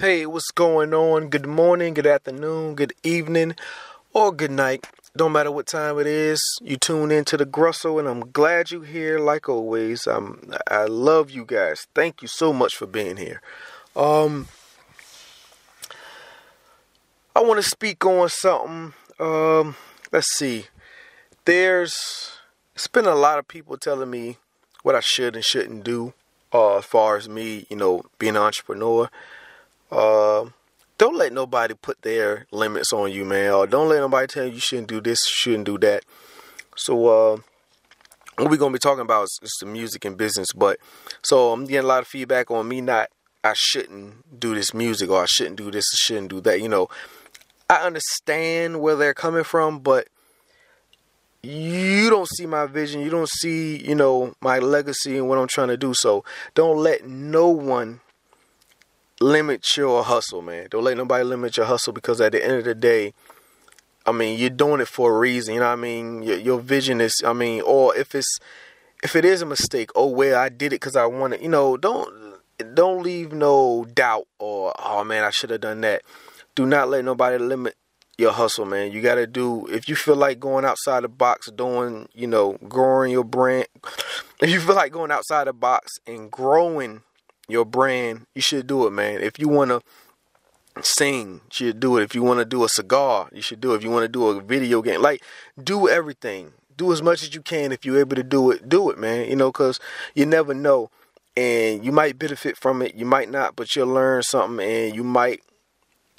Hey, what's going on? Good morning, good afternoon, good evening, or good night. Don't matter what time it is. You tune into the Grussel, and I'm glad you're here. Like always, I'm. I love you guys. Thank you so much for being here. Um, I want to speak on something. Um, let's see. There's it's been a lot of people telling me what I should and shouldn't do. Uh, as far as me, you know, being an entrepreneur. Uh, don't let nobody put their limits on you, man. Or don't let nobody tell you you shouldn't do this, shouldn't do that. So, uh, what we're gonna be talking about is, is the music and business. But so I'm getting a lot of feedback on me not I shouldn't do this music or I shouldn't do this, I shouldn't do that. You know, I understand where they're coming from, but you don't see my vision. You don't see, you know, my legacy and what I'm trying to do. So don't let no one limit your hustle, man. Don't let nobody limit your hustle because at the end of the day, I mean, you're doing it for a reason. You know what I mean? Your, your vision is, I mean, or if it's, if it is a mistake, oh well, I did it because I wanted. You know, don't don't leave no doubt or oh man, I should have done that. Do not let nobody limit your hustle, man. You got to do if you feel like going outside the box, doing, you know, growing your brand. If you feel like going outside the box and growing your brand, you should do it, man. If you want to sing, you should do it. If you want to do a cigar, you should do it. If you want to do a video game, like do everything. Do as much as you can if you're able to do it. Do it, man. You know, cuz you never know and you might benefit from it, you might not, but you'll learn something and you might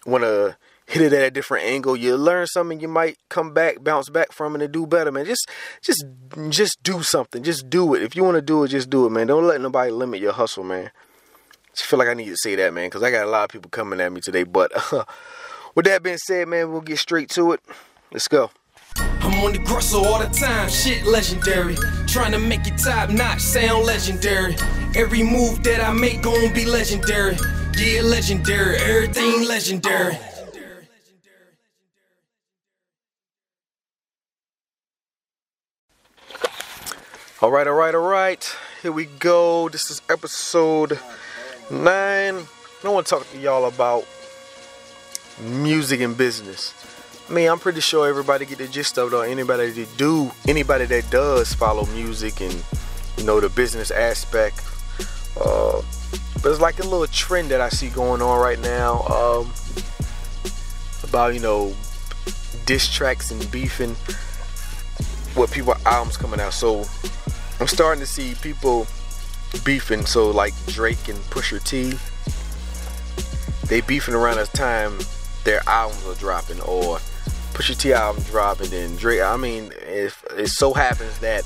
want to hit it at a different angle. You learn something, you might come back, bounce back from it, and do better, man. Just, just, just do something. Just do it. If you want to do it, just do it, man. Don't let nobody limit your hustle, man. Just feel like I need to say that, man, because I got a lot of people coming at me today. But uh, with that being said, man, we'll get straight to it. Let's go. I'm on the Grussel all the time, shit legendary. Trying to make it top notch, sound legendary. Every move that I make gon' be legendary. Yeah, legendary, everything legendary. All right, all right, all right. Here we go. This is episode nine. I want to talk to y'all about music and business. I mean, I'm pretty sure everybody get the gist of it. Or anybody that do, anybody that does follow music and you know the business aspect. Uh, but it's like a little trend that I see going on right now um, about you know diss tracks and beefing with people albums coming out. So I'm starting to see people beefing. So like Drake and Pusha T, they beefing around the time their albums are dropping, or Pusha T album dropping, then Drake. I mean, if it so happens that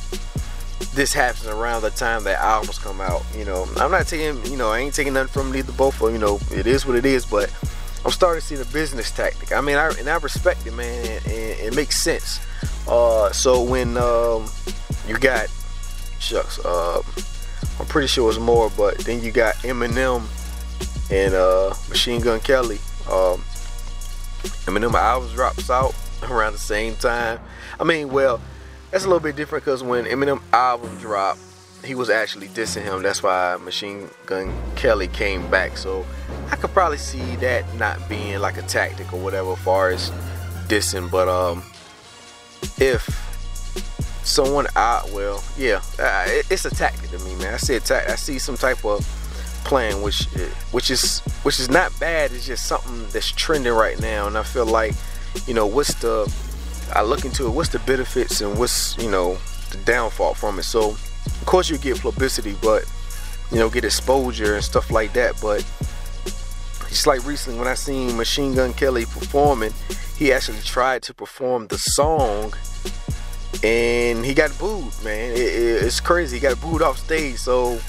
this happens around the time that albums come out, you know, I'm not taking, you know, I ain't taking nothing from neither both of. You know, it is what it is, but I'm starting to see the business tactic. I mean, I and I respect it, man, and, and it makes sense. Uh, so when um, you got shucks. Uh, I'm pretty sure it's more, but then you got Eminem and uh, Machine Gun Kelly. Um, Eminem albums drops out around the same time. I mean, well, that's a little bit different because when Eminem album dropped, he was actually dissing him. That's why Machine Gun Kelly came back. So I could probably see that not being like a tactic or whatever, as far as dissing. But um, if someone out well yeah uh, it, it's a tactic to me man. I see a ta- i see some type of plan which which is which is not bad it's just something that's trending right now and i feel like you know what's the i look into it what's the benefits and what's you know the downfall from it? So of course you get publicity but you know get exposure and stuff like that but just like recently when i seen machine gun kelly performing he actually tried to perform the song and he got booed, man. It, it, it's crazy. He got booed off stage, so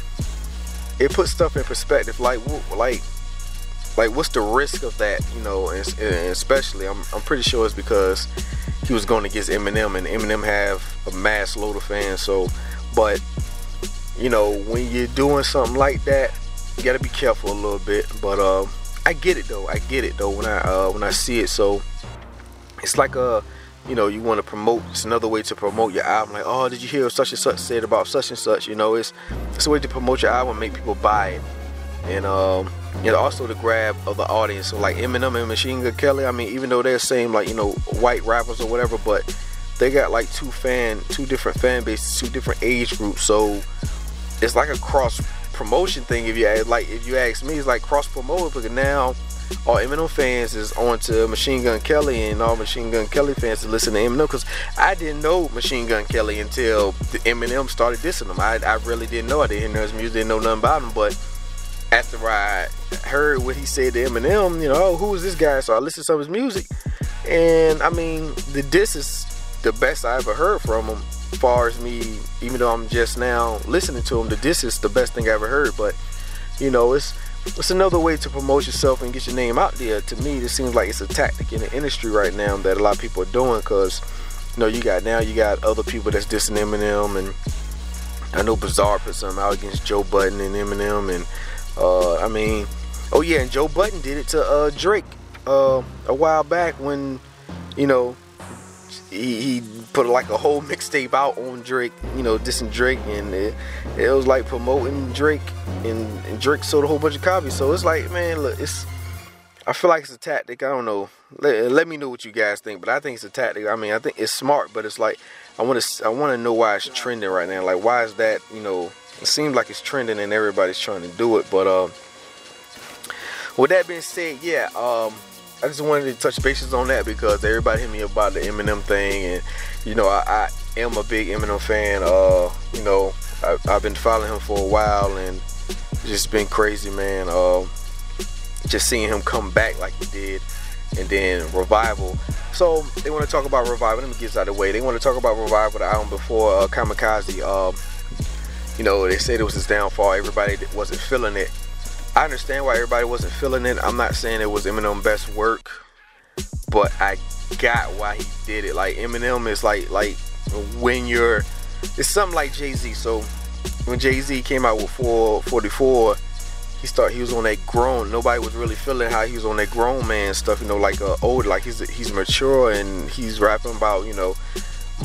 it puts stuff in perspective. Like, like, like, what's the risk of that? You know, and, and especially, I'm, I'm pretty sure it's because he was going against Eminem, and Eminem have a mass load of fans. So, but you know, when you're doing something like that, you got to be careful a little bit. But uh, I get it though. I get it though when I uh, when I see it. So it's like a you know, you want to promote. It's another way to promote your album. Like, oh, did you hear such and such said about such and such? You know, it's it's a way to promote your album, make people buy it. And um, also the grab of the audience. So like Eminem and Machine Gun Kelly, I mean, even though they're same like you know white rappers or whatever, but they got like two fan, two different fan bases, two different age groups. So it's like a cross promotion thing. If you ask, like if you ask me, it's like cross promote because now all Eminem fans is on to Machine Gun Kelly, and all Machine Gun Kelly fans to listen to Eminem. Because I didn't know Machine Gun Kelly until the Eminem started dissing him. I, I really didn't know. I didn't know his music, didn't know nothing about him. But after I heard what he said to Eminem, you know, oh, who is this guy? So I listened to some of his music, and I mean, the diss is the best I ever heard from him. As far as me, even though I'm just now listening to him, the diss is the best thing I ever heard. But you know, it's it's another way to promote yourself and get your name out there. To me, this seems like it's a tactic in the industry right now that a lot of people are doing because, you know, you got now you got other people that's dissing Eminem and I know Bizarre put something out against Joe Budden and Eminem and uh, I mean, oh yeah, and Joe Budden did it to uh, Drake uh, a while back when, you know, he, he put like a whole mixtape out on Drake, you know, dissing Drake, and it, it was like promoting Drake, and, and, Drake sold a whole bunch of copies. So it's like, man, look, it's. I feel like it's a tactic. I don't know. Let, let me know what you guys think, but I think it's a tactic. I mean, I think it's smart, but it's like I want to. I want to know why it's trending right now. Like, why is that? You know, it seems like it's trending and everybody's trying to do it. But uh, with that being said, yeah. Um, I just wanted to touch bases on that because everybody hit me about the Eminem thing, and you know I, I am a big Eminem fan. Uh, you know I, have been following him for a while, and just been crazy, man. Uh, just seeing him come back like he did, and then revival. So they want to talk about revival. Let me get this out of the way. They want to talk about revival, the album before uh, Kamikaze. Um, you know they said it was his downfall. Everybody wasn't feeling it I understand why everybody wasn't feeling it. I'm not saying it was Eminem's best work, but I got why he did it. Like Eminem is like like when you're it's something like Jay Z. So when Jay Z came out with 444, he start he was on that grown. Nobody was really feeling how he was on that grown man stuff. You know, like uh, old, like he's he's mature and he's rapping about you know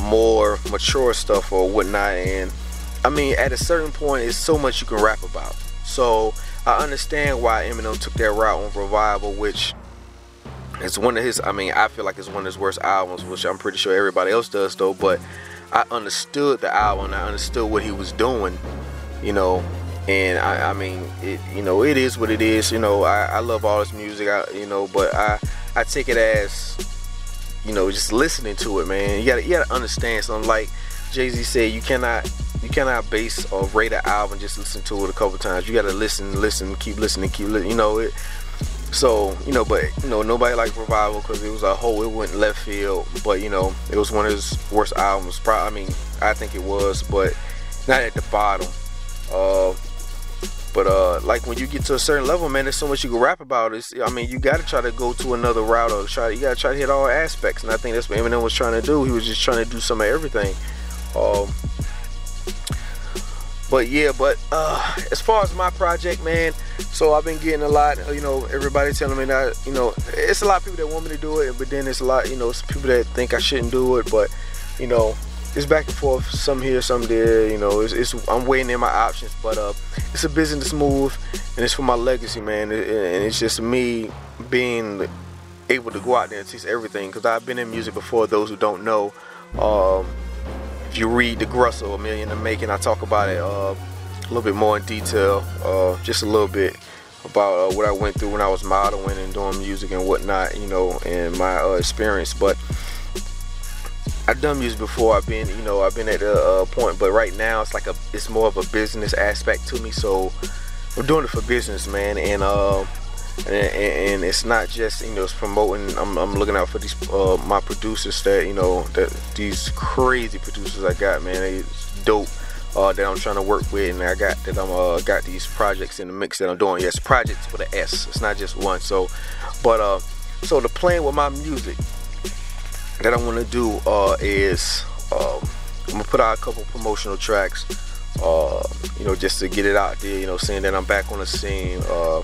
more mature stuff or whatnot. And I mean, at a certain point, it's so much you can rap about. So I understand why Eminem took that route on Revival, which is one of his. I mean, I feel like it's one of his worst albums, which I'm pretty sure everybody else does though. But I understood the album. I understood what he was doing, you know. And I, I mean, it, you know, it is what it is. You know, I, I love all his music. I, you know, but I, I take it as, you know, just listening to it, man. You gotta, you gotta understand something. Like Jay Z said, you cannot you cannot base or rate an album just listen to it a couple times. You gotta listen, listen, keep listening, keep listening. You know it. So you know, but you know, nobody liked Revival because it was a whole. It went left field, but you know, it was one of his worst albums. Probably, I mean, I think it was, but not at the bottom. Uh, but uh, like when you get to a certain level, man, there's so much you can rap about. It's, I mean, you got to try to go to another route or try. You got to try to hit all aspects, and I think that's what Eminem was trying to do. He was just trying to do some of everything. Um, but yeah, but uh, as far as my project, man, so I've been getting a lot, you know, everybody telling me that, you know, it's a lot of people that want me to do it, but then it's a lot, you know, people that think I shouldn't do it, but, you know, it's back and forth, some here, some there, you know, it's, it's I'm weighing in my options, but uh, it's a business move, and it's for my legacy, man, and it's just me being able to go out there and teach everything, because I've been in music before, those who don't know, um, if you read the Grussle, A Million in Making, I talk about it uh, a little bit more in detail, uh, just a little bit about uh, what I went through when I was modeling and doing music and whatnot, you know, and my uh, experience. But I've done music before. I've been, you know, I've been at a point, but right now it's like a, it's more of a business aspect to me. So we're doing it for business, man, and uh, and, and, it's not just you know it's promoting. I'm, I'm looking out for these uh, my producers that you know that these crazy producers I got, man. They dope. Uh, that I'm trying to work with, and I got that I'm uh, got these projects in the mix that I'm doing. Yes, projects with an S. It's not just one. So, but uh, so the plan with my music that I want to do uh, is um, I'm gonna put out a couple promotional tracks. Uh, you know, just to get it out there. You know, saying that I'm back on the scene. Uh,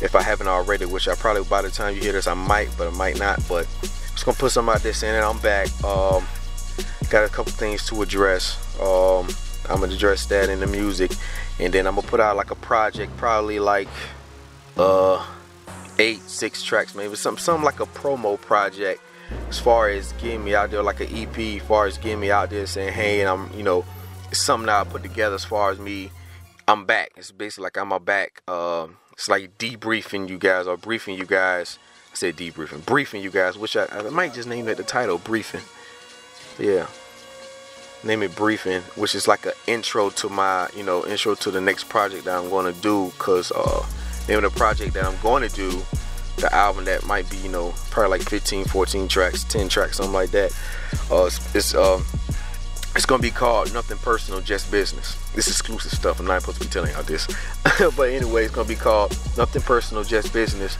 if I haven't already, which I probably by the time you hear this I might, but I might not. But I'm just gonna put some out there saying that I'm back. Um, got a couple things to address. Um, I'm gonna address that in the music, and then I'm gonna put out like a project, probably like uh eight, six tracks, maybe some something like a promo project as far as getting me out there like an EP, as far as getting me out there saying, hey, and I'm, you know, it's something I put together as far as me, I'm back. It's basically like I'm a back. Uh, it's like debriefing you guys or briefing you guys. I said debriefing, briefing you guys, which I, I might just name it the title, briefing. Yeah. Name it briefing, which is like an intro to my, you know, intro to the next project that I'm going to do. Cause uh, name of the project that I'm going to do the album that might be, you know, probably like 15, 14 tracks, 10 tracks, something like that. Uh, it's it's, uh, it's gonna be called Nothing Personal, Just Business. This exclusive stuff. I'm not supposed to be telling y'all this, but anyway, it's gonna be called Nothing Personal, Just Business.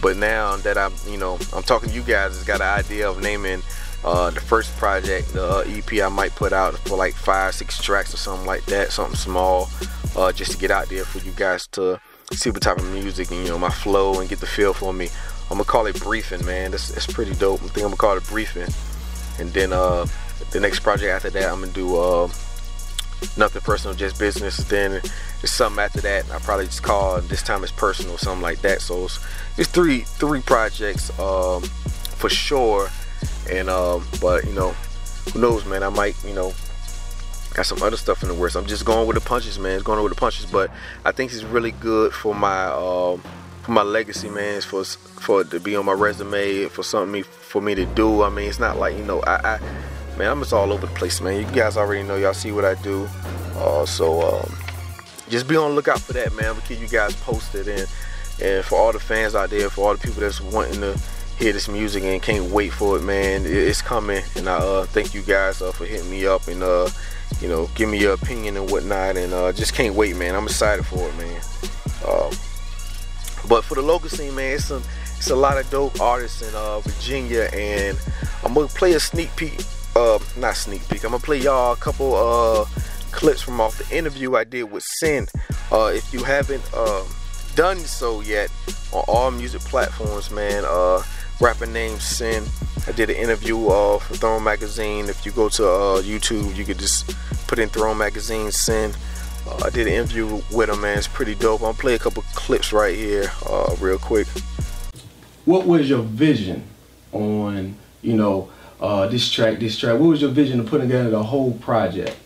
But now that I'm, you know, I'm talking to you guys, it's got an idea of naming uh, the first project, the uh, EP I might put out for like five, six tracks or something like that, something small, uh, just to get out there for you guys to see what type of music and you know my flow and get the feel for me. I'm gonna call it briefing, man. That's, that's pretty dope. I think I'm gonna call it briefing, and then uh, the next project after that, I'm gonna do uh, nothing personal, just business. Then there's something after that. I probably just call this time it's personal, something like that. So it's, it's three three projects um, for sure, and um, but you know who knows, man. I might you know got some other stuff in the works. I'm just going with the punches, man. It's going with the punches, but I think it's really good for my um, for my legacy, man. It's for for it to be on my resume, for something me, for me to do. I mean, it's not like you know, I, I man, I'm just all over the place, man. You guys already know, y'all see what I do. Uh, so um, just be on the lookout for that, man. We'll keep you guys posted, and and for all the fans out there, for all the people that's wanting to hear this music and can't wait for it, man. It's coming, and I uh, thank you guys uh, for hitting me up and uh, you know, give me your opinion and whatnot. And uh, just can't wait, man. I'm excited for it, man. Um, but for the local scene, man, it's some it's a lot of dope artists in uh, Virginia, and I'm gonna play a sneak peek. Uh, not sneak peek. I'm gonna play y'all a couple uh, clips from off the interview I did with Sin. Uh, if you haven't um, done so yet on all music platforms, man, uh, rapper named Sin. I did an interview uh, for Throne Magazine. If you go to uh, YouTube, you could just put in Throne Magazine Sin. Uh, I did an interview with him, man. It's pretty dope. I'm gonna play a couple clips right here, uh, real quick. What was your vision on, you know, uh, this track, this track? What was your vision of putting together the whole project?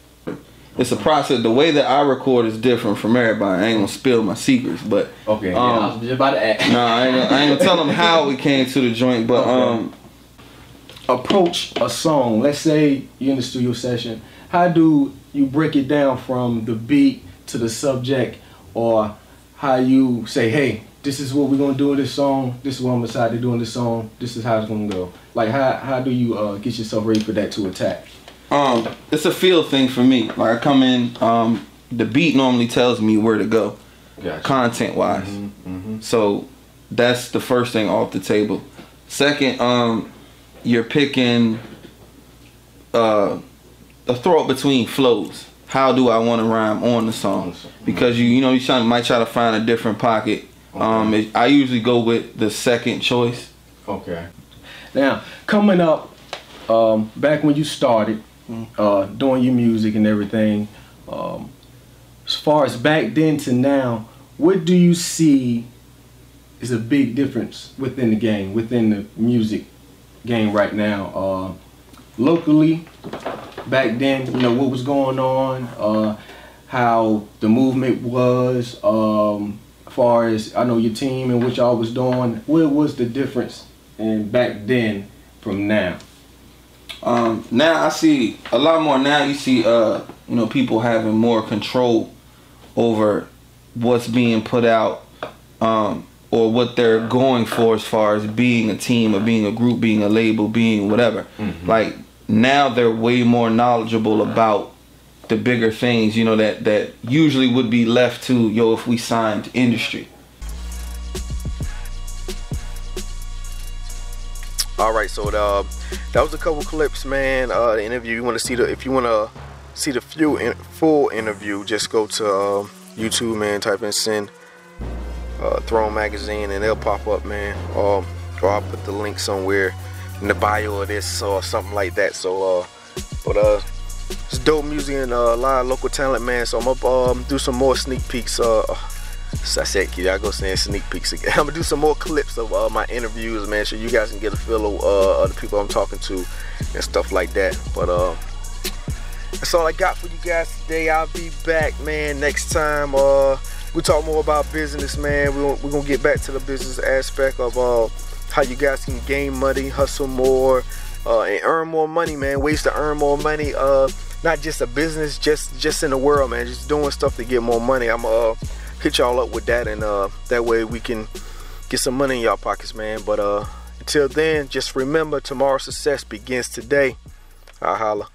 it's a process. The way that I record is different from everybody. I ain't gonna spill my secrets, but okay. Um, yeah, I was just about to ask. No, I ain't, I ain't gonna tell them how we came to the joint, but okay. um, approach a song. Let's say you're in the studio session. How do you break it down from the beat to the subject, or how you say, hey, this is what we're gonna do in this song. This is what I'm decided to do in this song. This is how it's gonna go. Like how how do you uh, get yourself ready for that to attack? Um, it's a feel thing for me. Like I come in, um, the beat normally tells me where to go, gotcha. content wise. Mm-hmm, mm-hmm. So that's the first thing off the table. Second, um, you're picking uh, a throw between flows. How do I want to rhyme on the song? Because you you know you might try to find a different pocket. Okay. Um, it, I usually go with the second choice. Okay. Now coming up, um, back when you started, uh, doing your music and everything. Um, as far as back then to now, what do you see is a big difference within the game, within the music game right now? Uh, locally, back then, you know, what was going on, uh, how the movement was, um, as far as I know your team and what y'all was doing, what was the difference in back then from now? Um, now I see a lot more. Now you see, uh, you know, people having more control over what's being put out, um, or what they're going for as far as being a team or being a group, being a label, being whatever. Mm-hmm. Like now they're way more knowledgeable about the bigger things, you know, that that usually would be left to yo if we signed industry. All right, so uh, that was a couple clips, man. Uh, the interview. You want to see the if you want to see the few in, full interview, just go to uh, YouTube, man. Type in "Sin uh, Throne Magazine" and they'll pop up, man. Um, or I'll put the link somewhere in the bio of this or something like that. So, uh, but uh, it's dope music and uh, a lot of local talent, man. So I'm gonna um, do some more sneak peeks. Uh, So I said, y'all go send sneak peeks again. I'm gonna do some more clips of uh, my interviews, man, so you guys can get a feel of, uh, the people I'm talking to and stuff like that. But uh, that's all I got for you guys today. I'll be back, man, next time. Uh, we talk more about business, man. We're, we're gonna get back to the business aspect of uh, how you guys can gain money, hustle more, uh, and earn more money, man. Ways to earn more money. Uh, not just a business, just just in the world, man. Just doing stuff to get more money. I'm uh hit y'all up with that, and uh, that way we can get some money in y'all pockets, man. But uh, until then, just remember tomorrow's success begins today. I holla.